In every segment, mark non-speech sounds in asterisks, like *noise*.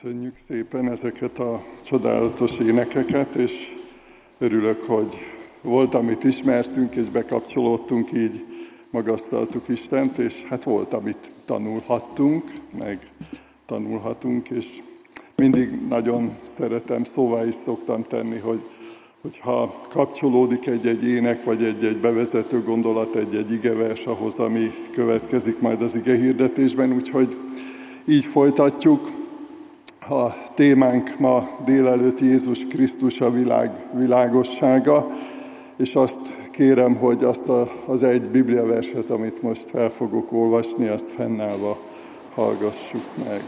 Köszönjük szépen ezeket a csodálatos énekeket, és örülök, hogy volt, amit ismertünk, és bekapcsolódtunk, így magasztaltuk Istent, és hát volt, amit tanulhattunk, meg tanulhatunk, és mindig nagyon szeretem, szóvá is szoktam tenni, hogy hogyha kapcsolódik egy-egy ének, vagy egy-egy bevezető gondolat, egy-egy igevers ahhoz, ami következik majd az ige hirdetésben, úgyhogy így folytatjuk. A témánk ma délelőtt Jézus Krisztus a világ világossága, és azt kérem, hogy azt a, az egy bibliaverset, amit most fel fogok olvasni, azt fennállva hallgassuk meg.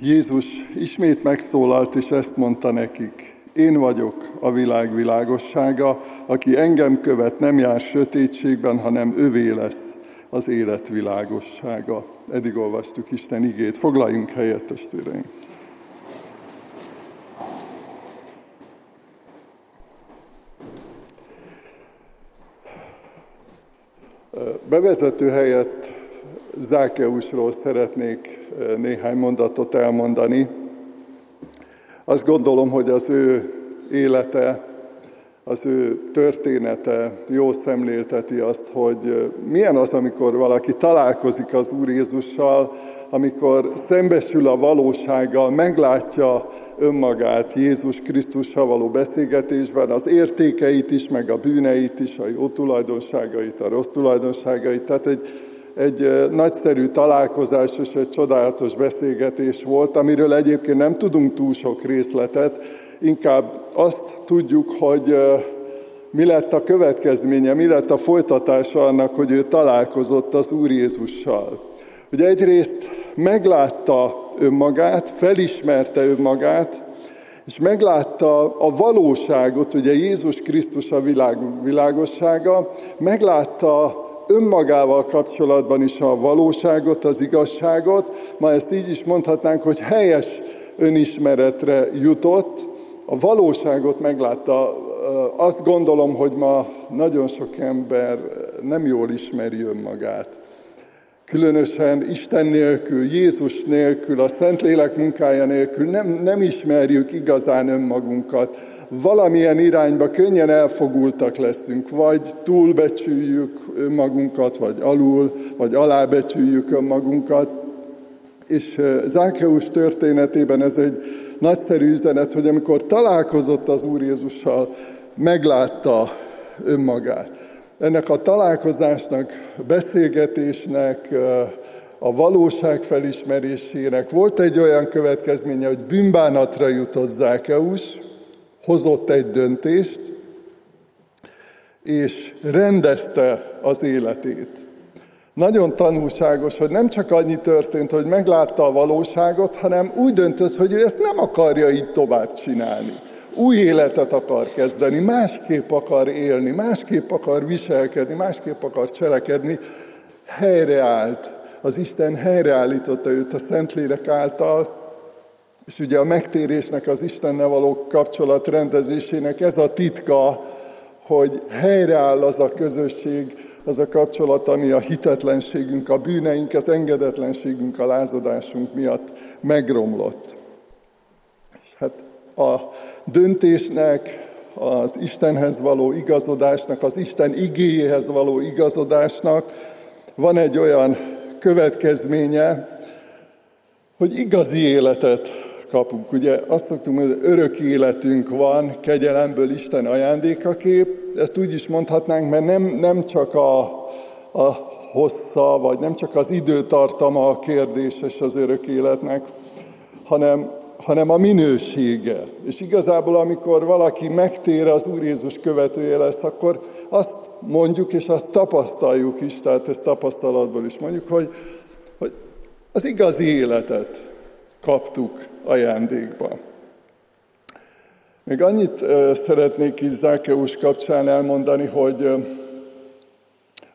Jézus ismét megszólalt, és ezt mondta nekik. Én vagyok a világ világossága, aki engem követ, nem jár sötétségben, hanem övé lesz az élet világossága. Eddig olvastuk Isten igét. Foglaljunk helyet, testvéreim! Bevezető helyett Zákeusról szeretnék eh, néhány mondatot elmondani. Azt gondolom, hogy az ő élete az ő története jó szemlélteti azt, hogy milyen az, amikor valaki találkozik az Úr Jézussal, amikor szembesül a valósággal, meglátja önmagát Jézus Krisztussal való beszélgetésben, az értékeit is, meg a bűneit is, a jó tulajdonságait, a rossz tulajdonságait. Tehát egy, egy nagyszerű találkozás és egy csodálatos beszélgetés volt, amiről egyébként nem tudunk túl sok részletet, inkább azt tudjuk, hogy mi lett a következménye, mi lett a folytatása annak, hogy ő találkozott az Úr Jézussal. Hogy egyrészt meglátta önmagát, felismerte önmagát, és meglátta a valóságot, ugye Jézus Krisztus a világ világossága, meglátta önmagával kapcsolatban is a valóságot, az igazságot, ma ezt így is mondhatnánk, hogy helyes önismeretre jutott, a valóságot meglátta. Azt gondolom, hogy ma nagyon sok ember nem jól ismeri önmagát. Különösen Isten nélkül, Jézus nélkül, a Szentlélek munkája nélkül nem, nem ismerjük igazán önmagunkat. Valamilyen irányba könnyen elfogultak leszünk, vagy túlbecsüljük önmagunkat, vagy alul, vagy alábecsüljük önmagunkat. És Zákeus történetében ez egy nagyszerű üzenet, hogy amikor találkozott az Úr Jézussal, meglátta önmagát. Ennek a találkozásnak, beszélgetésnek, a valóság felismerésének volt egy olyan következménye, hogy bűnbánatra jutott Zákeus, hozott egy döntést, és rendezte az életét. Nagyon tanulságos, hogy nem csak annyi történt, hogy meglátta a valóságot, hanem úgy döntött, hogy ő ezt nem akarja így tovább csinálni. Új életet akar kezdeni, másképp akar élni, másképp akar viselkedni, másképp akar cselekedni. Helyreállt. Az Isten helyreállította őt a Szentlélek által, és ugye a megtérésnek, az Istennel való kapcsolat rendezésének ez a titka, hogy helyreáll az a közösség, az a kapcsolat, ami a hitetlenségünk, a bűneink, az engedetlenségünk, a lázadásunk miatt megromlott. És hát a döntésnek, az Istenhez való igazodásnak, az Isten igéjéhez való igazodásnak van egy olyan következménye, hogy igazi életet kapunk. Ugye azt szoktuk mondani, hogy örök életünk van, kegyelemből Isten ajándékakép, ezt úgy is mondhatnánk, mert nem, nem csak a, a hossza, vagy nem csak az időtartama a kérdéses az örök életnek, hanem, hanem a minősége. És igazából, amikor valaki megtér az Úr Jézus követője lesz, akkor azt mondjuk, és azt tapasztaljuk is, tehát ezt tapasztalatból is mondjuk, hogy, hogy az igazi életet kaptuk ajándékba. Még annyit szeretnék is Zákeus kapcsán elmondani, hogy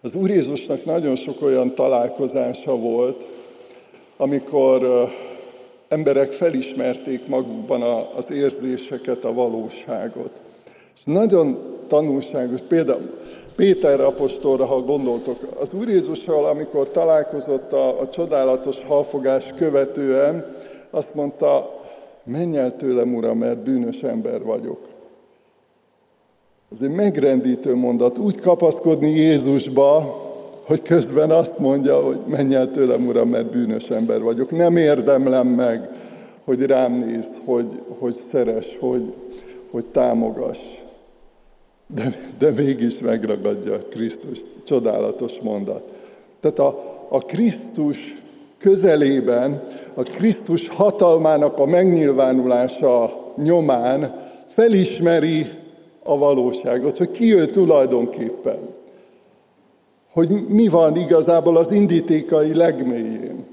az Úr Jézusnak nagyon sok olyan találkozása volt, amikor emberek felismerték magukban az érzéseket, a valóságot. És nagyon tanulságos. Például Péter apostolra, ha gondoltok, az Úr Jézussal, amikor találkozott a, a csodálatos halfogás követően, azt mondta, menj el tőlem, Uram, mert bűnös ember vagyok. Ez egy megrendítő mondat, úgy kapaszkodni Jézusba, hogy közben azt mondja, hogy menj el tőlem, Uram, mert bűnös ember vagyok. Nem érdemlem meg, hogy rám néz, hogy, hogy szeres, hogy, hogy támogass. De, de mégis megragadja Krisztus. Csodálatos mondat. Tehát a, a Krisztus közelében, a Krisztus hatalmának a megnyilvánulása nyomán felismeri a valóságot, hogy ki ő tulajdonképpen. Hogy mi van igazából az indítékai legmélyén.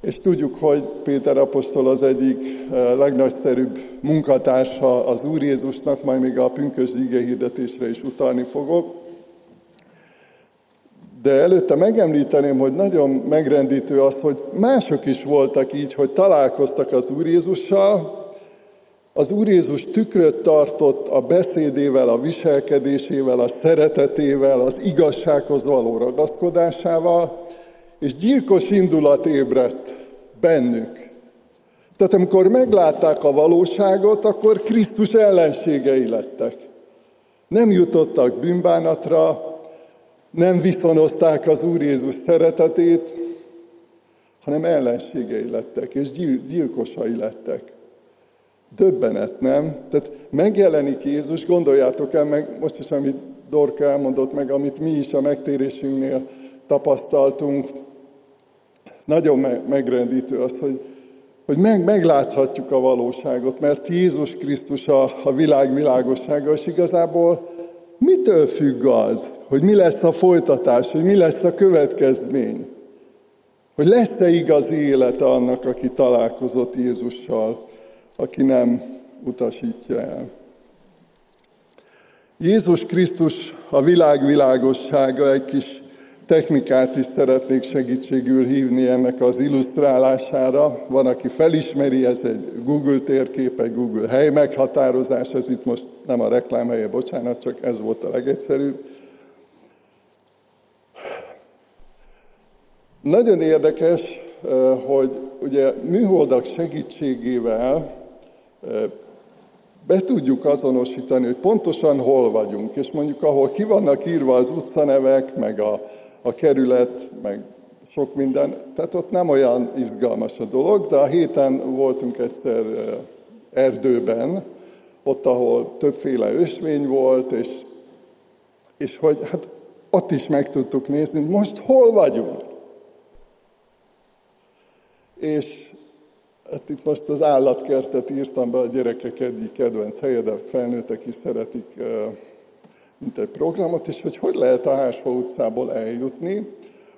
És tudjuk, hogy Péter apostol az egyik eh, legnagyszerűbb munkatársa az Úr Jézusnak, majd még a pünkös hirdetésre is utalni fogok. De előtte megemlíteném, hogy nagyon megrendítő az, hogy mások is voltak így, hogy találkoztak az Úr Jézussal, az Úr Jézus tükröt tartott a beszédével, a viselkedésével, a szeretetével, az igazsághoz való ragaszkodásával, és gyilkos indulat ébredt bennük. Tehát amikor meglátták a valóságot, akkor Krisztus ellenségei lettek. Nem jutottak bűnbánatra, nem viszonozták az Úr Jézus szeretetét, hanem ellenségei lettek, és gyilkosai lettek. Döbbenet, nem? Tehát megjelenik Jézus, gondoljátok el meg, most is, amit Dorka elmondott meg, amit mi is a megtérésünknél tapasztaltunk, nagyon megrendítő az, hogy, hogy meg, megláthatjuk a valóságot, mert Jézus Krisztus a, a világ világossága, és igazából mitől függ az, hogy mi lesz a folytatás, hogy mi lesz a következmény? Hogy lesz-e igazi élete annak, aki találkozott Jézussal, aki nem utasítja el. Jézus Krisztus a világ világossága egy kis technikát is szeretnék segítségül hívni ennek az illusztrálására. Van, aki felismeri, ez egy Google térkép, egy Google hely meghatározás, ez itt most nem a reklám helye, bocsánat, csak ez volt a legegyszerűbb. Nagyon érdekes, hogy ugye műholdak segítségével be tudjuk azonosítani, hogy pontosan hol vagyunk, és mondjuk ahol ki vannak írva az utcanevek, meg a a kerület, meg sok minden. Tehát ott nem olyan izgalmas a dolog, de a héten voltunk egyszer erdőben, ott, ahol többféle ösvény volt, és, és hogy hát ott is meg tudtuk nézni, most hol vagyunk. És hát itt most az állatkertet írtam be, a gyerekek egyik kedvenc helye, de felnőttek is szeretik mint egy programot, és hogy hogy lehet a Hársfa utcából eljutni.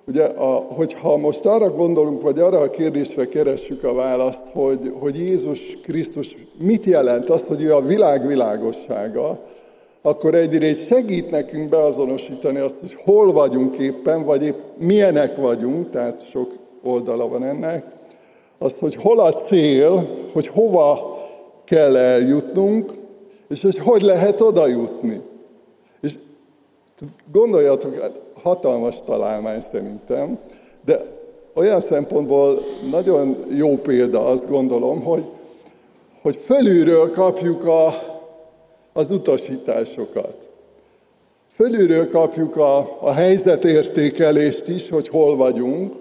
Ugye, a, hogyha most arra gondolunk, vagy arra a kérdésre keressük a választ, hogy, hogy Jézus Krisztus mit jelent az, hogy ő a világ világossága, akkor egyrészt segít nekünk beazonosítani azt, hogy hol vagyunk éppen, vagy épp milyenek vagyunk, tehát sok oldala van ennek, az, hogy hol a cél, hogy hova kell eljutnunk, és hogy hogy lehet oda jutni. És gondoljatok, hát hatalmas találmány szerintem, de olyan szempontból nagyon jó példa, azt gondolom, hogy, hogy fölülről kapjuk a, az utasításokat. Fölülről kapjuk a, a helyzetértékelést is, hogy hol vagyunk.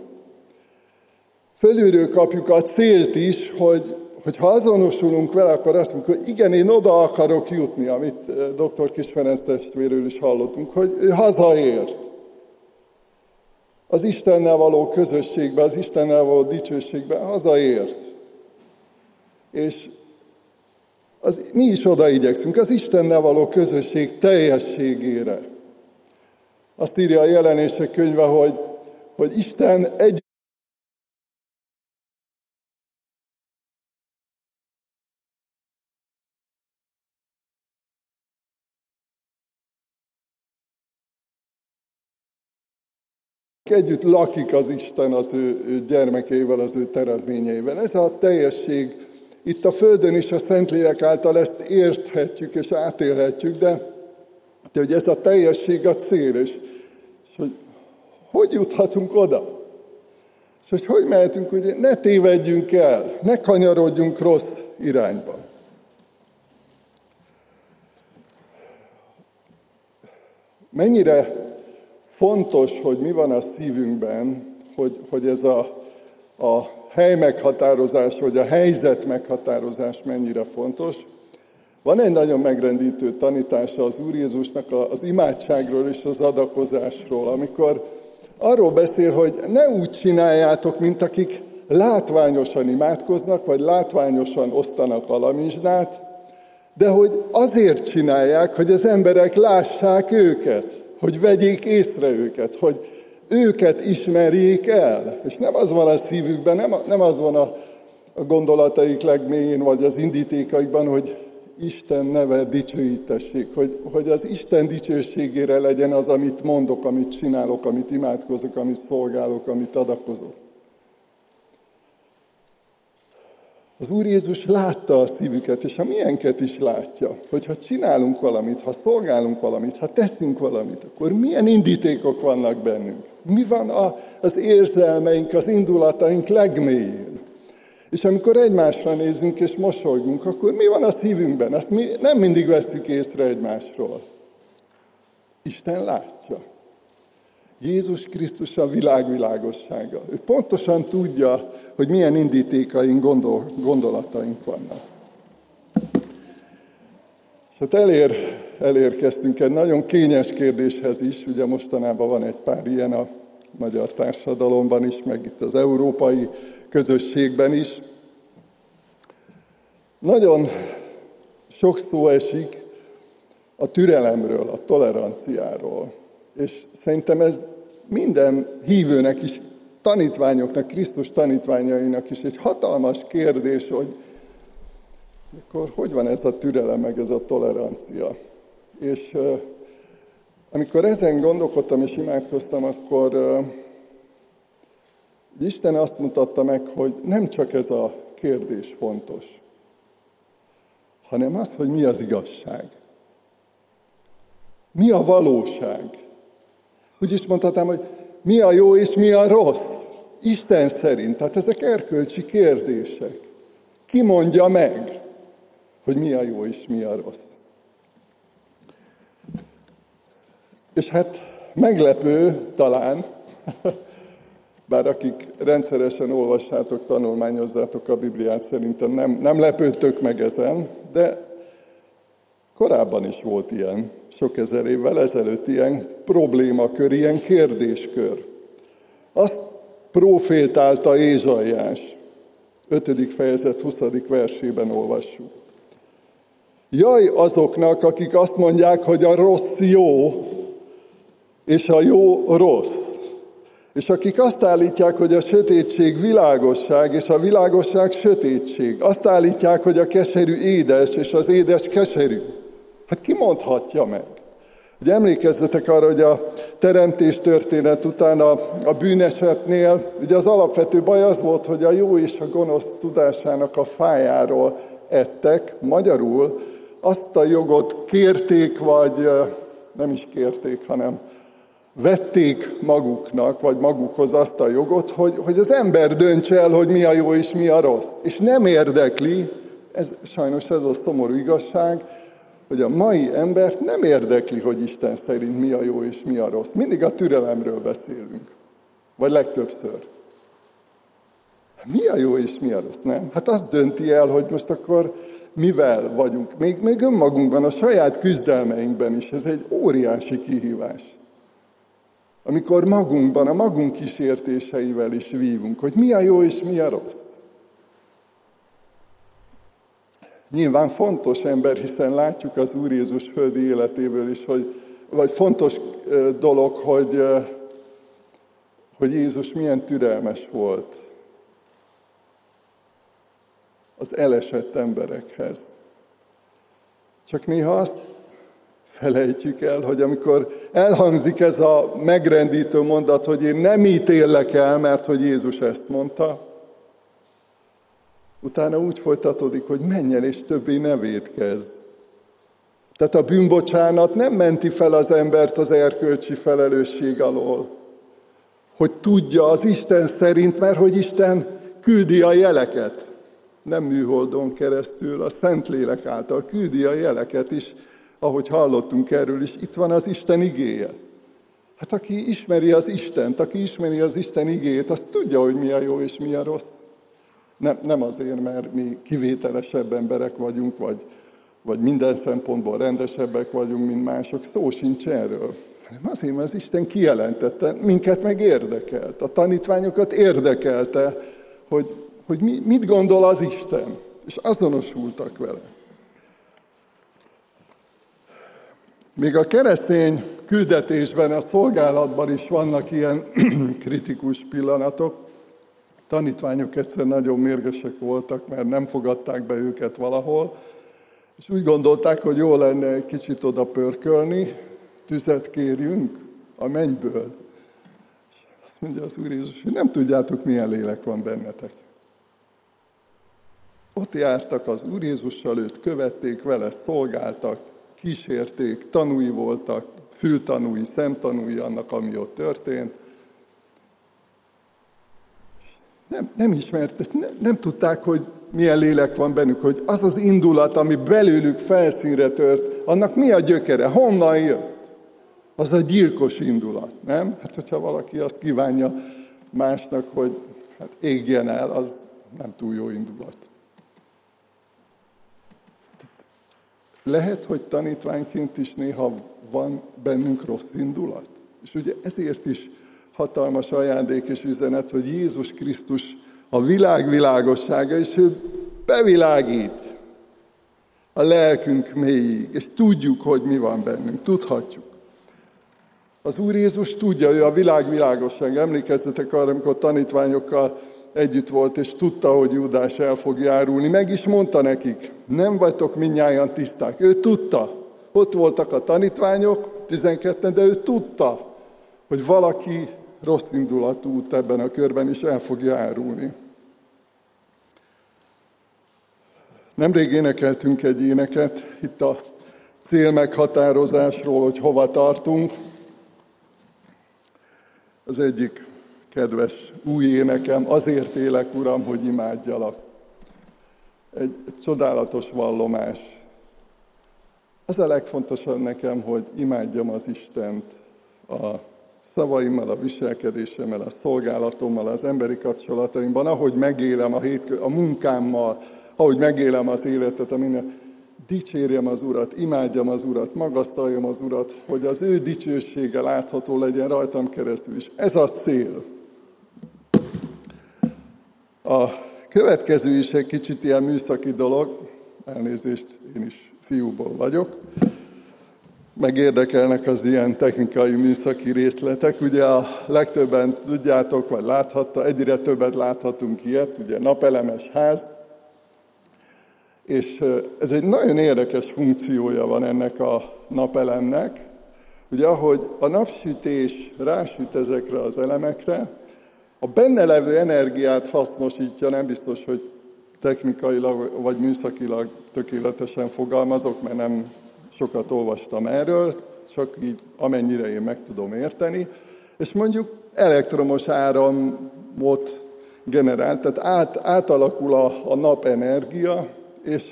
Fölülről kapjuk a célt is, hogy hogy ha azonosulunk vele, akkor azt mondjuk, hogy igen, én oda akarok jutni, amit eh, dr. Kis Ferenc testvérről is hallottunk, hogy ő hazaért. Az Istennel való közösségbe, az Istennel való dicsőségbe hazaért. És az, mi is oda igyekszünk, az Istennel való közösség teljességére. Azt írja a jelenések könyve, hogy, hogy Isten egy Együtt lakik az Isten az ő gyermekeivel, az ő teremtményeivel. Ez a teljesség itt a Földön is a Szentlélek által ezt érthetjük és átélhetjük, de De hogy ez a teljesség a cél, és, és hogy hogy juthatunk oda? És hogy hogy mehetünk, hogy ne tévedjünk el, ne kanyarodjunk rossz irányba. Mennyire fontos, hogy mi van a szívünkben, hogy, hogy ez a, a hely meghatározás, vagy a helyzet meghatározás mennyire fontos. Van egy nagyon megrendítő tanítása az Úr Jézusnak az imádságról és az adakozásról, amikor arról beszél, hogy ne úgy csináljátok, mint akik látványosan imádkoznak, vagy látványosan osztanak alamizsnát, de hogy azért csinálják, hogy az emberek lássák őket, hogy vegyék észre őket, hogy őket ismerjék el. És nem az van a szívükben, nem, nem az van a, a gondolataik legmélyén, vagy az indítékaikban, hogy Isten neve dicsőítessék, hogy, hogy az Isten dicsőségére legyen az, amit mondok, amit csinálok, amit imádkozok, amit szolgálok, amit adakozok. Az Úr Jézus látta a szívüket, és a milyenket is látja, hogy ha csinálunk valamit, ha szolgálunk valamit, ha teszünk valamit, akkor milyen indítékok vannak bennünk. Mi van a, az érzelmeink, az indulataink legmélyén. És amikor egymásra nézünk és mosolygunk, akkor mi van a szívünkben? Azt mi nem mindig veszük észre egymásról. Isten látja. Jézus Krisztus a világ világossága. Ő pontosan tudja, hogy milyen indítékaink, gondol, gondolataink vannak. És hát elér, elérkeztünk egy nagyon kényes kérdéshez is, ugye mostanában van egy pár ilyen a magyar társadalomban is, meg itt az európai közösségben is. Nagyon sok szó esik a türelemről, a toleranciáról. És szerintem ez minden hívőnek is, tanítványoknak, Krisztus tanítványainak is egy hatalmas kérdés, hogy akkor hogy van ez a türelem, meg ez a tolerancia. És amikor ezen gondolkodtam és imádkoztam, akkor Isten azt mutatta meg, hogy nem csak ez a kérdés fontos, hanem az, hogy mi az igazság. Mi a valóság? Úgy is mondhatnám, hogy mi a jó és mi a rossz. Isten szerint. Tehát ezek erkölcsi kérdések. Ki mondja meg, hogy mi a jó és mi a rossz. És hát meglepő talán, *laughs* bár akik rendszeresen olvassátok, tanulmányozzátok a Bibliát, szerintem nem, nem lepődtök meg ezen, de korábban is volt ilyen sok ezer évvel ezelőtt ilyen problémakör, ilyen kérdéskör. Azt profétálta Ézsaiás, 5. fejezet 20. versében olvassuk. Jaj azoknak, akik azt mondják, hogy a rossz jó, és a jó rossz. És akik azt állítják, hogy a sötétség világosság, és a világosság sötétség. Azt állítják, hogy a keserű édes, és az édes keserű. Hát ki mondhatja meg? Ugye emlékezzetek arra, hogy a teremtés történet után a, a bűnesetnél, ugye az alapvető baj az volt, hogy a jó és a gonosz tudásának a fájáról ettek, magyarul azt a jogot kérték, vagy nem is kérték, hanem vették maguknak, vagy magukhoz azt a jogot, hogy, hogy az ember döntse el, hogy mi a jó és mi a rossz. És nem érdekli, ez, sajnos ez a szomorú igazság, hogy a mai embert nem érdekli, hogy Isten szerint mi a jó és mi a rossz. Mindig a türelemről beszélünk. Vagy legtöbbször. Mi a jó és mi a rossz, nem? Hát azt dönti el, hogy most akkor mivel vagyunk. Még, még önmagunkban, a saját küzdelmeinkben is. Ez egy óriási kihívás. Amikor magunkban, a magunk kísértéseivel is vívunk, hogy mi a jó és mi a rossz. Nyilván fontos ember, hiszen látjuk az Úr Jézus földi életéből is, hogy, vagy fontos dolog, hogy, hogy Jézus milyen türelmes volt az elesett emberekhez. Csak néha azt felejtjük el, hogy amikor elhangzik ez a megrendítő mondat, hogy én nem ítélek el, mert hogy Jézus ezt mondta, Utána úgy folytatódik, hogy menjen és többé ne védkezz. Tehát a bűnbocsánat nem menti fel az embert az erkölcsi felelősség alól, hogy tudja az Isten szerint, mert hogy Isten küldi a jeleket, nem műholdon keresztül, a Szentlélek által küldi a jeleket is, ahogy hallottunk erről is, itt van az Isten igéje. Hát aki ismeri az Istent, aki ismeri az Isten igéjét, az tudja, hogy mi a jó és mi a rossz. Nem, nem azért, mert mi kivételesebb emberek vagyunk, vagy, vagy minden szempontból rendesebbek vagyunk, mint mások. Szó sincs erről. Hanem azért, mert az Isten kijelentette, minket meg érdekelt. A tanítványokat érdekelte, hogy, hogy mi, mit gondol az Isten. És azonosultak vele. Még a keresztény küldetésben, a szolgálatban is vannak ilyen *clears throat* kritikus pillanatok. Tanítványok egyszer nagyon mérgesek voltak, mert nem fogadták be őket valahol, és úgy gondolták, hogy jó lenne egy kicsit oda pörkölni, tüzet kérjünk a mennyből. És azt mondja az Úr Jézus, hogy nem tudjátok, milyen lélek van bennetek. Ott jártak az Úr Jézussal, őt követték vele, szolgáltak, kísérték, tanúi voltak, fültanúi, szemtanúi annak, ami ott történt. Nem, nem ismertek, nem, nem tudták, hogy milyen lélek van bennük, hogy az az indulat, ami belőlük felszínre tört, annak mi a gyökere, honnan jött? Az a gyilkos indulat, nem? Hát, hogyha valaki azt kívánja másnak, hogy hát égjen el, az nem túl jó indulat. Lehet, hogy tanítványként is néha van bennünk rossz indulat. És ugye ezért is hatalmas ajándék és üzenet, hogy Jézus Krisztus a világ világossága, és ő bevilágít a lelkünk mélyig, és tudjuk, hogy mi van bennünk, tudhatjuk. Az Úr Jézus tudja, ő a világ világosság. Emlékezzetek arra, amikor tanítványokkal együtt volt, és tudta, hogy Júdás el fog járulni. Meg is mondta nekik, nem vagytok minnyáján tiszták. Ő tudta. Ott voltak a tanítványok, 12 de ő tudta, hogy valaki rossz indulatú út ebben a körben is el fog járulni. Nemrég énekeltünk egy éneket itt a célmeghatározásról, hogy hova tartunk. Az egyik kedves új énekem, azért élek, Uram, hogy imádjalak. Egy csodálatos vallomás. Az a legfontosabb nekem, hogy imádjam az Istent a szavaimmal, a viselkedésemmel, a szolgálatommal, az emberi kapcsolataimban, ahogy megélem a, hétkö, a munkámmal, ahogy megélem az életet, amin dicsérjem az Urat, imádjam az Urat, magasztaljam az Urat, hogy az ő dicsősége látható legyen rajtam keresztül is. Ez a cél. A következő is egy kicsit ilyen műszaki dolog, elnézést, én is fiúból vagyok. Megérdekelnek az ilyen technikai műszaki részletek. Ugye a legtöbben tudjátok, vagy láthatta, egyre többet láthatunk ilyet, ugye napelemes ház, és ez egy nagyon érdekes funkciója van ennek a napelemnek. Ugye ahogy a napsütés rásüt ezekre az elemekre, a benne levő energiát hasznosítja, nem biztos, hogy technikailag vagy műszakilag tökéletesen fogalmazok, mert nem sokat olvastam erről, csak így amennyire én meg tudom érteni, és mondjuk elektromos áramot generál, tehát át, átalakul a, a napenergia, és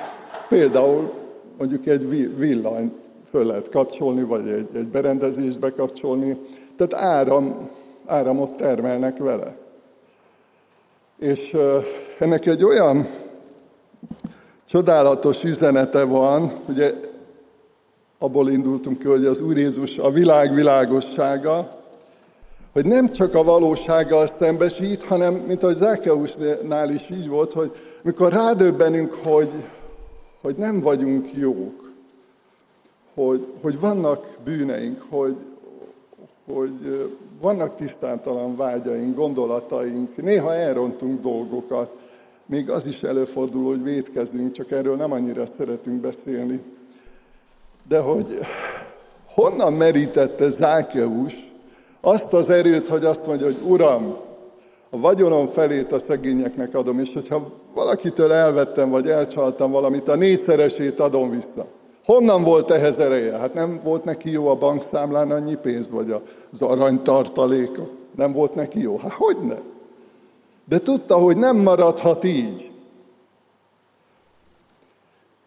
például mondjuk egy villany föl lehet kapcsolni, vagy egy, egy berendezést bekapcsolni, tehát áram, áramot termelnek vele. És ennek egy olyan csodálatos üzenete van, ugye abból indultunk ki, hogy az Úr Jézus a világ világossága, hogy nem csak a valósággal szembesít, hanem, mint ahogy Zákeusnál is így volt, hogy mikor rádöbbenünk, hogy, hogy nem vagyunk jók, hogy, hogy vannak bűneink, hogy, hogy vannak tisztántalan vágyaink, gondolataink, néha elrontunk dolgokat, még az is előfordul, hogy védkezünk, csak erről nem annyira szeretünk beszélni. De hogy honnan merítette Zákeus azt az erőt, hogy azt mondja, hogy Uram, a vagyonom felét a szegényeknek adom, és hogyha valakitől elvettem, vagy elcsaltam valamit, a négyszeresét adom vissza. Honnan volt ehhez ereje? Hát nem volt neki jó a bankszámlán annyi pénz, vagy az aranytartalék. Nem volt neki jó? Hát hogy ne? De tudta, hogy nem maradhat így.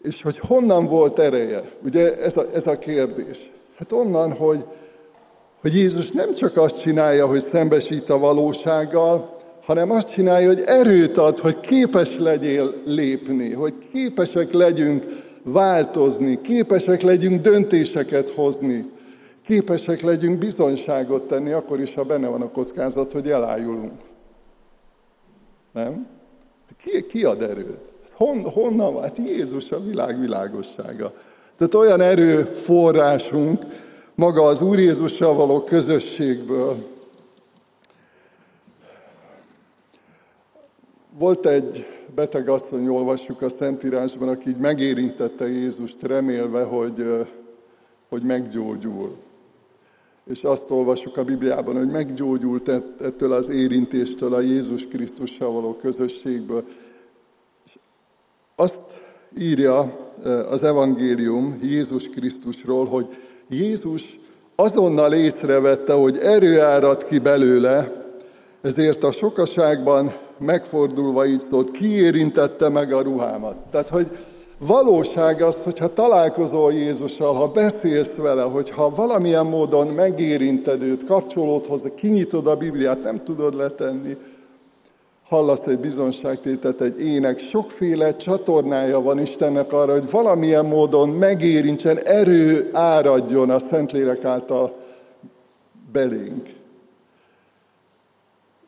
És hogy honnan volt ereje? Ugye ez a, ez a kérdés. Hát onnan, hogy, hogy Jézus nem csak azt csinálja, hogy szembesít a valósággal, hanem azt csinálja, hogy erőt ad, hogy képes legyél lépni, hogy képesek legyünk változni, képesek legyünk döntéseket hozni, képesek legyünk bizonyságot tenni, akkor is, ha benne van a kockázat, hogy elájulunk. Nem? Ki, ki ad erőt? Hon, honnan van? Hát Jézus a világ világossága. Tehát olyan erőforrásunk maga az Úr Jézussal való közösségből. Volt egy beteg asszony, olvassuk a Szentírásban, aki így megérintette Jézust, remélve, hogy, hogy meggyógyul. És azt olvassuk a Bibliában, hogy meggyógyult ettől az érintéstől, a Jézus Krisztussal való közösségből. Azt írja az evangélium Jézus Krisztusról, hogy Jézus azonnal észrevette, hogy erő árad ki belőle, ezért a sokaságban megfordulva így szólt, ki érintette meg a ruhámat. Tehát, hogy valóság az, hogyha találkozol Jézussal, ha beszélsz vele, hogyha valamilyen módon megérinted őt, kapcsolód hozzá, kinyitod a Bibliát, nem tudod letenni, hallasz egy bizonságtétet, egy ének, sokféle csatornája van Istennek arra, hogy valamilyen módon megérintsen, erő áradjon a Szentlélek által belénk.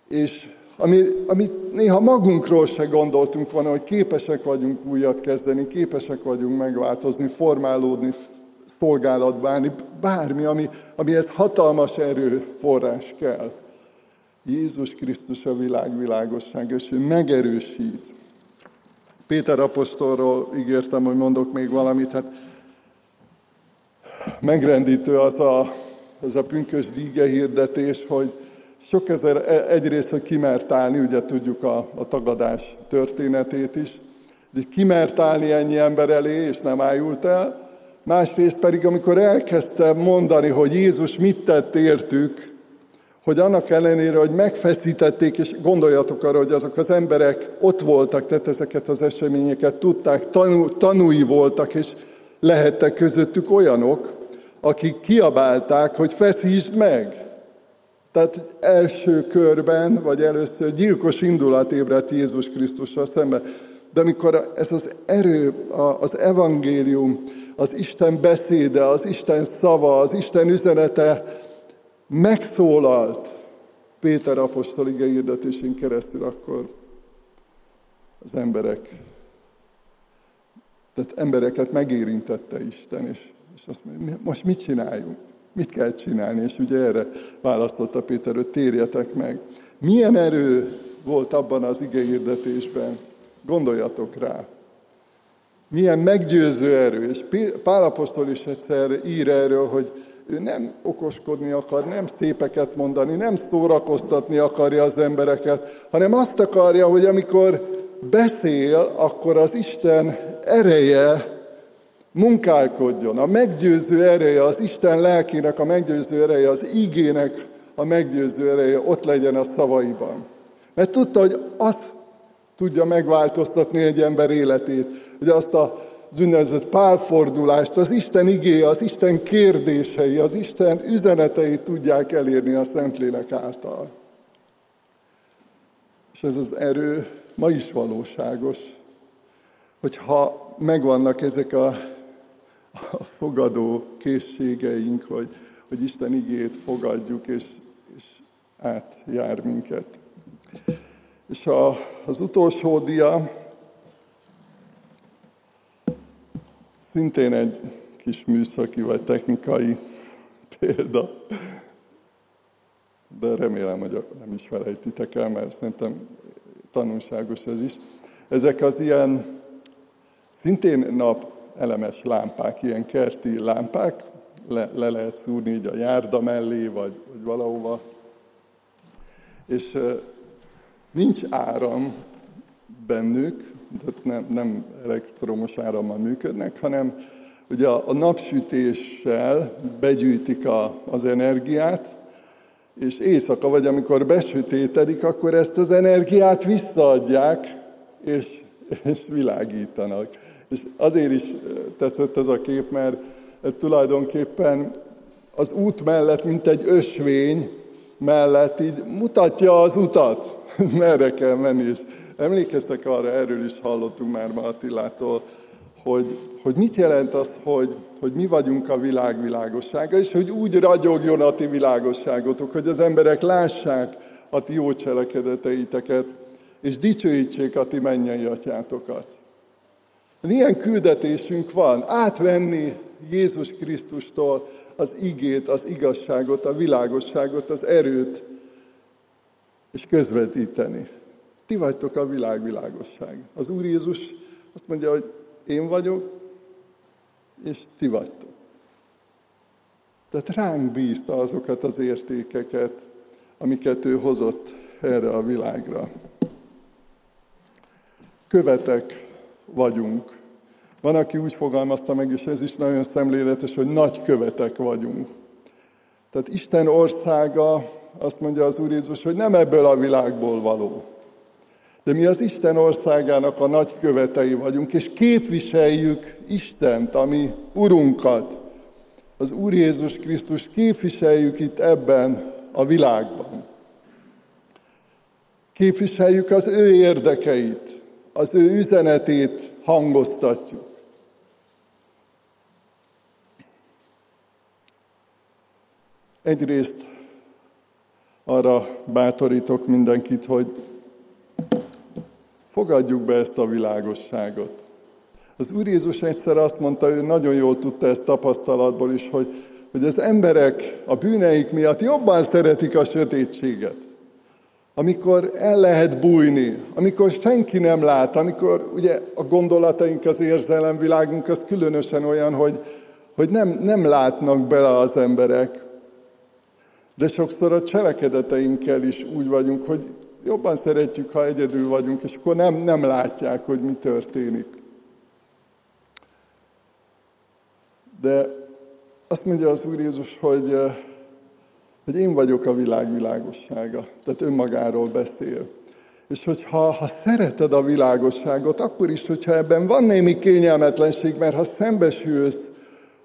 És ami, amit néha magunkról se gondoltunk volna, hogy képesek vagyunk újat kezdeni, képesek vagyunk megváltozni, formálódni, szolgálatba állni, bármi, ami, amihez hatalmas erőforrás kell. Jézus Krisztus a világ világosság, és ő megerősít. Péter apostolról ígértem, hogy mondok még valamit, hát megrendítő az a, az a pünkös díge hirdetés, hogy sok ezer, e, egyrészt, hogy kimert állni, ugye tudjuk a, a tagadás történetét is, hogy kimert állni ennyi ember elé, és nem ájult el. Másrészt pedig, amikor elkezdte mondani, hogy Jézus mit tett értük, hogy annak ellenére, hogy megfeszítették, és gondoljatok arra, hogy azok az emberek ott voltak, tehát ezeket az eseményeket tudták, tanú, tanúi voltak, és lehettek közöttük olyanok, akik kiabálták, hogy feszítsd meg. Tehát első körben, vagy először gyilkos indulat ébredt Jézus Krisztussal szemben. De amikor ez az erő, az evangélium, az Isten beszéde, az Isten szava, az Isten üzenete megszólalt Péter apostol ige hirdetésén keresztül, akkor az emberek, tehát embereket megérintette Isten, és, és azt mondja, most mit csináljunk? Mit kell csinálni? És ugye erre választotta Péter, hogy térjetek meg. Milyen erő volt abban az ige hirdetésben? Gondoljatok rá. Milyen meggyőző erő. És Pál apostol is egyszer ír erről, hogy ő nem okoskodni akar, nem szépeket mondani, nem szórakoztatni akarja az embereket, hanem azt akarja, hogy amikor beszél, akkor az Isten ereje munkálkodjon. A meggyőző ereje, az Isten lelkének a meggyőző ereje, az ígének a meggyőző ereje ott legyen a szavaiban. Mert tudta, hogy az tudja megváltoztatni egy ember életét. Ugye azt a az úgynevezett pálfordulást, az Isten igéje, az Isten kérdései, az Isten üzenetei tudják elérni a Szentlélek által. És ez az erő ma is valóságos, hogyha megvannak ezek a, a fogadó készségeink, hogy, hogy Isten igét fogadjuk, és, és átjár minket. És a, az utolsó dia, Szintén egy kis műszaki vagy technikai példa, de remélem, hogy nem is felejtitek el, mert szerintem tanulságos ez is. Ezek az ilyen szintén napelemes lámpák, ilyen kerti lámpák, le, le lehet szúrni így a járda mellé, vagy, vagy valahova. És nincs áram bennük, tehát nem, nem elektromos árammal működnek, hanem ugye a napsütéssel begyűjtik a, az energiát, és éjszaka, vagy amikor besütétedik, akkor ezt az energiát visszaadják, és, és világítanak. És azért is tetszett ez a kép, mert tulajdonképpen az út mellett, mint egy ösvény mellett így mutatja az utat, *laughs* merre kell menni. És emlékeztek arra, erről is hallottunk már ma Attilától, hogy, hogy mit jelent az, hogy, hogy mi vagyunk a világ világossága, és hogy úgy ragyogjon a ti világosságotok, hogy az emberek lássák a ti jó cselekedeteiteket, és dicsőítsék a ti mennyei atyátokat. Milyen küldetésünk van? Átvenni Jézus Krisztustól az igét, az igazságot, a világosságot, az erőt, és közvetíteni. Ti vagytok a világ világosság. Az Úr Jézus azt mondja, hogy én vagyok, és ti vagytok. Tehát ránk bízta azokat az értékeket, amiket ő hozott erre a világra. Követek vagyunk. Van, aki úgy fogalmazta meg, és ez is nagyon szemléletes, hogy nagy követek vagyunk. Tehát Isten országa, azt mondja az Úr Jézus, hogy nem ebből a világból való. De mi az Isten országának a nagy követei vagyunk, és képviseljük Istent, ami Urunkat. Az Úr Jézus Krisztus képviseljük itt ebben a világban. Képviseljük az ő érdekeit, az ő üzenetét hangoztatjuk. Egyrészt arra bátorítok mindenkit, hogy fogadjuk be ezt a világosságot. Az Úr Jézus egyszer azt mondta, ő nagyon jól tudta ezt tapasztalatból is, hogy, hogy az emberek a bűneik miatt jobban szeretik a sötétséget. Amikor el lehet bújni, amikor senki nem lát, amikor ugye a gondolataink, az érzelemvilágunk az különösen olyan, hogy, hogy nem, nem látnak bele az emberek. De sokszor a cselekedeteinkkel is úgy vagyunk, hogy jobban szeretjük, ha egyedül vagyunk, és akkor nem, nem látják, hogy mi történik. De azt mondja az Úr Jézus, hogy, hogy én vagyok a világ világossága. Tehát önmagáról beszél. És hogyha ha szereted a világosságot, akkor is, hogyha ebben van némi kényelmetlenség, mert ha szembesülsz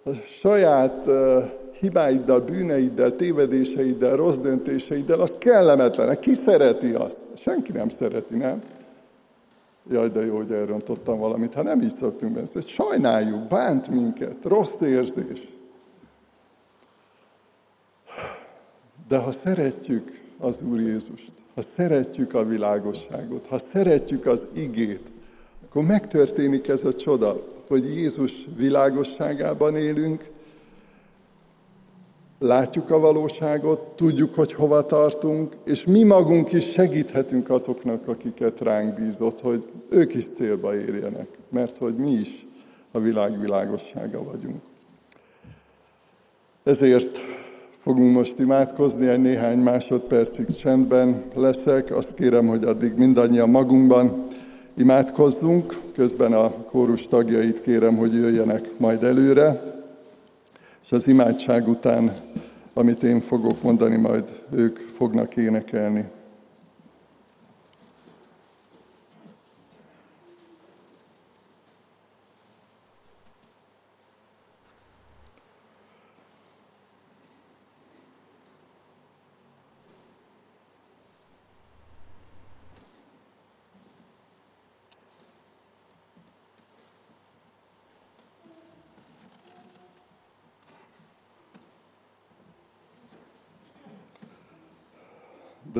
a saját hibáiddal, bűneiddel, tévedéseiddel, rossz döntéseiddel, az kellemetlen. Ki szereti azt? Senki nem szereti, nem? Jaj, de jó, hogy elrontottam valamit. Ha nem is szoktunk benne. Sajnáljuk, bánt minket, rossz érzés. De ha szeretjük az Úr Jézust, ha szeretjük a világosságot, ha szeretjük az igét, akkor megtörténik ez a csoda, hogy Jézus világosságában élünk, látjuk a valóságot, tudjuk, hogy hova tartunk, és mi magunk is segíthetünk azoknak, akiket ránk bízott, hogy ők is célba érjenek, mert hogy mi is a világ világossága vagyunk. Ezért fogunk most imádkozni, egy néhány másodpercig csendben leszek. Azt kérem, hogy addig mindannyian magunkban imádkozzunk, közben a kórus tagjait kérem, hogy jöjjenek majd előre és az imádság után, amit én fogok mondani, majd ők fognak énekelni.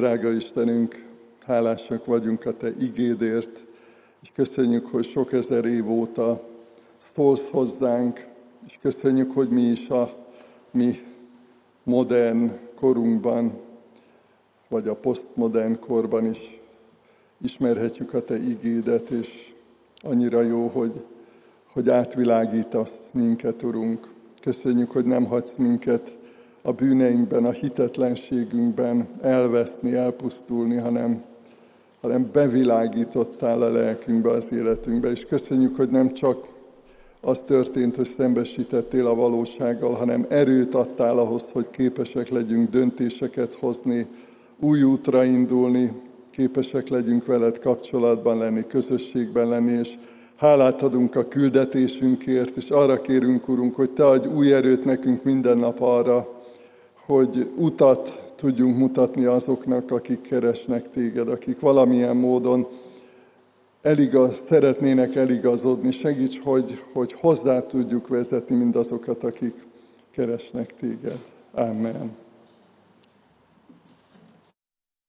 Drága Istenünk, hálásak vagyunk a Te igédért, és köszönjük, hogy sok ezer év óta szólsz hozzánk, és köszönjük, hogy mi is a mi modern korunkban, vagy a posztmodern korban is ismerhetjük a Te igédet, és annyira jó, hogy, hogy átvilágítasz minket, Urunk. Köszönjük, hogy nem hagysz minket a bűneinkben, a hitetlenségünkben elveszni, elpusztulni, hanem, hanem bevilágítottál a lelkünkbe, az életünkbe. És köszönjük, hogy nem csak az történt, hogy szembesítettél a valósággal, hanem erőt adtál ahhoz, hogy képesek legyünk döntéseket hozni, új útra indulni, képesek legyünk veled kapcsolatban lenni, közösségben lenni, és hálát adunk a küldetésünkért, és arra kérünk, Urunk, hogy Te adj új erőt nekünk minden nap arra, hogy utat tudjunk mutatni azoknak, akik keresnek Téged, akik valamilyen módon eligaz, szeretnének eligazodni. Segíts, hogy, hogy hozzá tudjuk vezetni mindazokat, akik keresnek Téged. Amen.